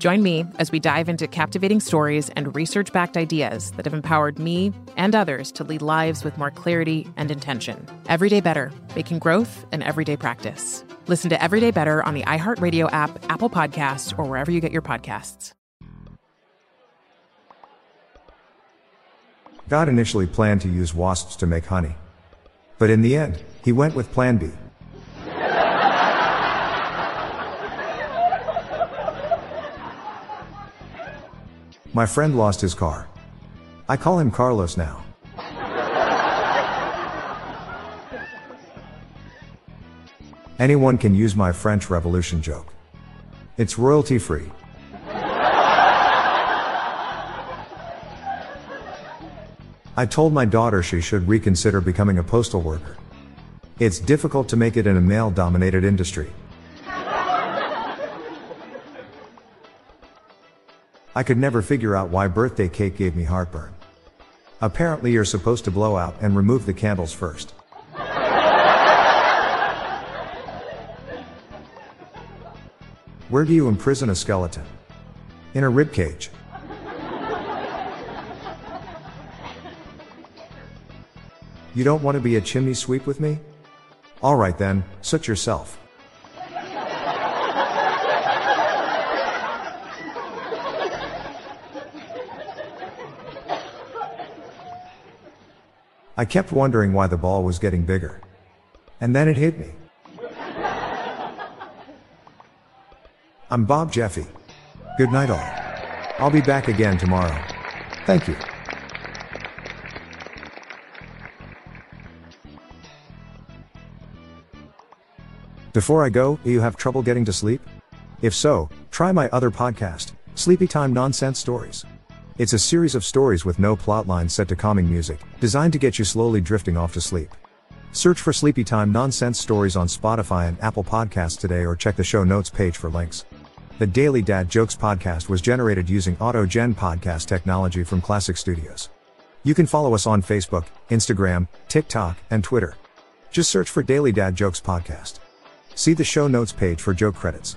Join me as we dive into captivating stories and research backed ideas that have empowered me and others to lead lives with more clarity and intention. Everyday Better, making growth an everyday practice. Listen to Everyday Better on the iHeartRadio app, Apple Podcasts, or wherever you get your podcasts. God initially planned to use wasps to make honey. But in the end, he went with Plan B. My friend lost his car. I call him Carlos now. Anyone can use my French Revolution joke. It's royalty free. I told my daughter she should reconsider becoming a postal worker. It's difficult to make it in a male dominated industry. I could never figure out why birthday cake gave me heartburn. Apparently, you're supposed to blow out and remove the candles first. Where do you imprison a skeleton? In a rib cage. You don't want to be a chimney sweep with me? Alright then, soot yourself. I kept wondering why the ball was getting bigger. And then it hit me. I'm Bob Jeffy. Good night all. I'll be back again tomorrow. Thank you. Before I go, do you have trouble getting to sleep? If so, try my other podcast, Sleepy Time Nonsense Stories. It's a series of stories with no plotline set to calming music, designed to get you slowly drifting off to sleep. Search for Sleepy Time Nonsense Stories on Spotify and Apple Podcasts today or check the show notes page for links. The Daily Dad Jokes podcast was generated using AutoGen podcast technology from Classic Studios. You can follow us on Facebook, Instagram, TikTok, and Twitter. Just search for Daily Dad Jokes podcast. See the show notes page for joke credits.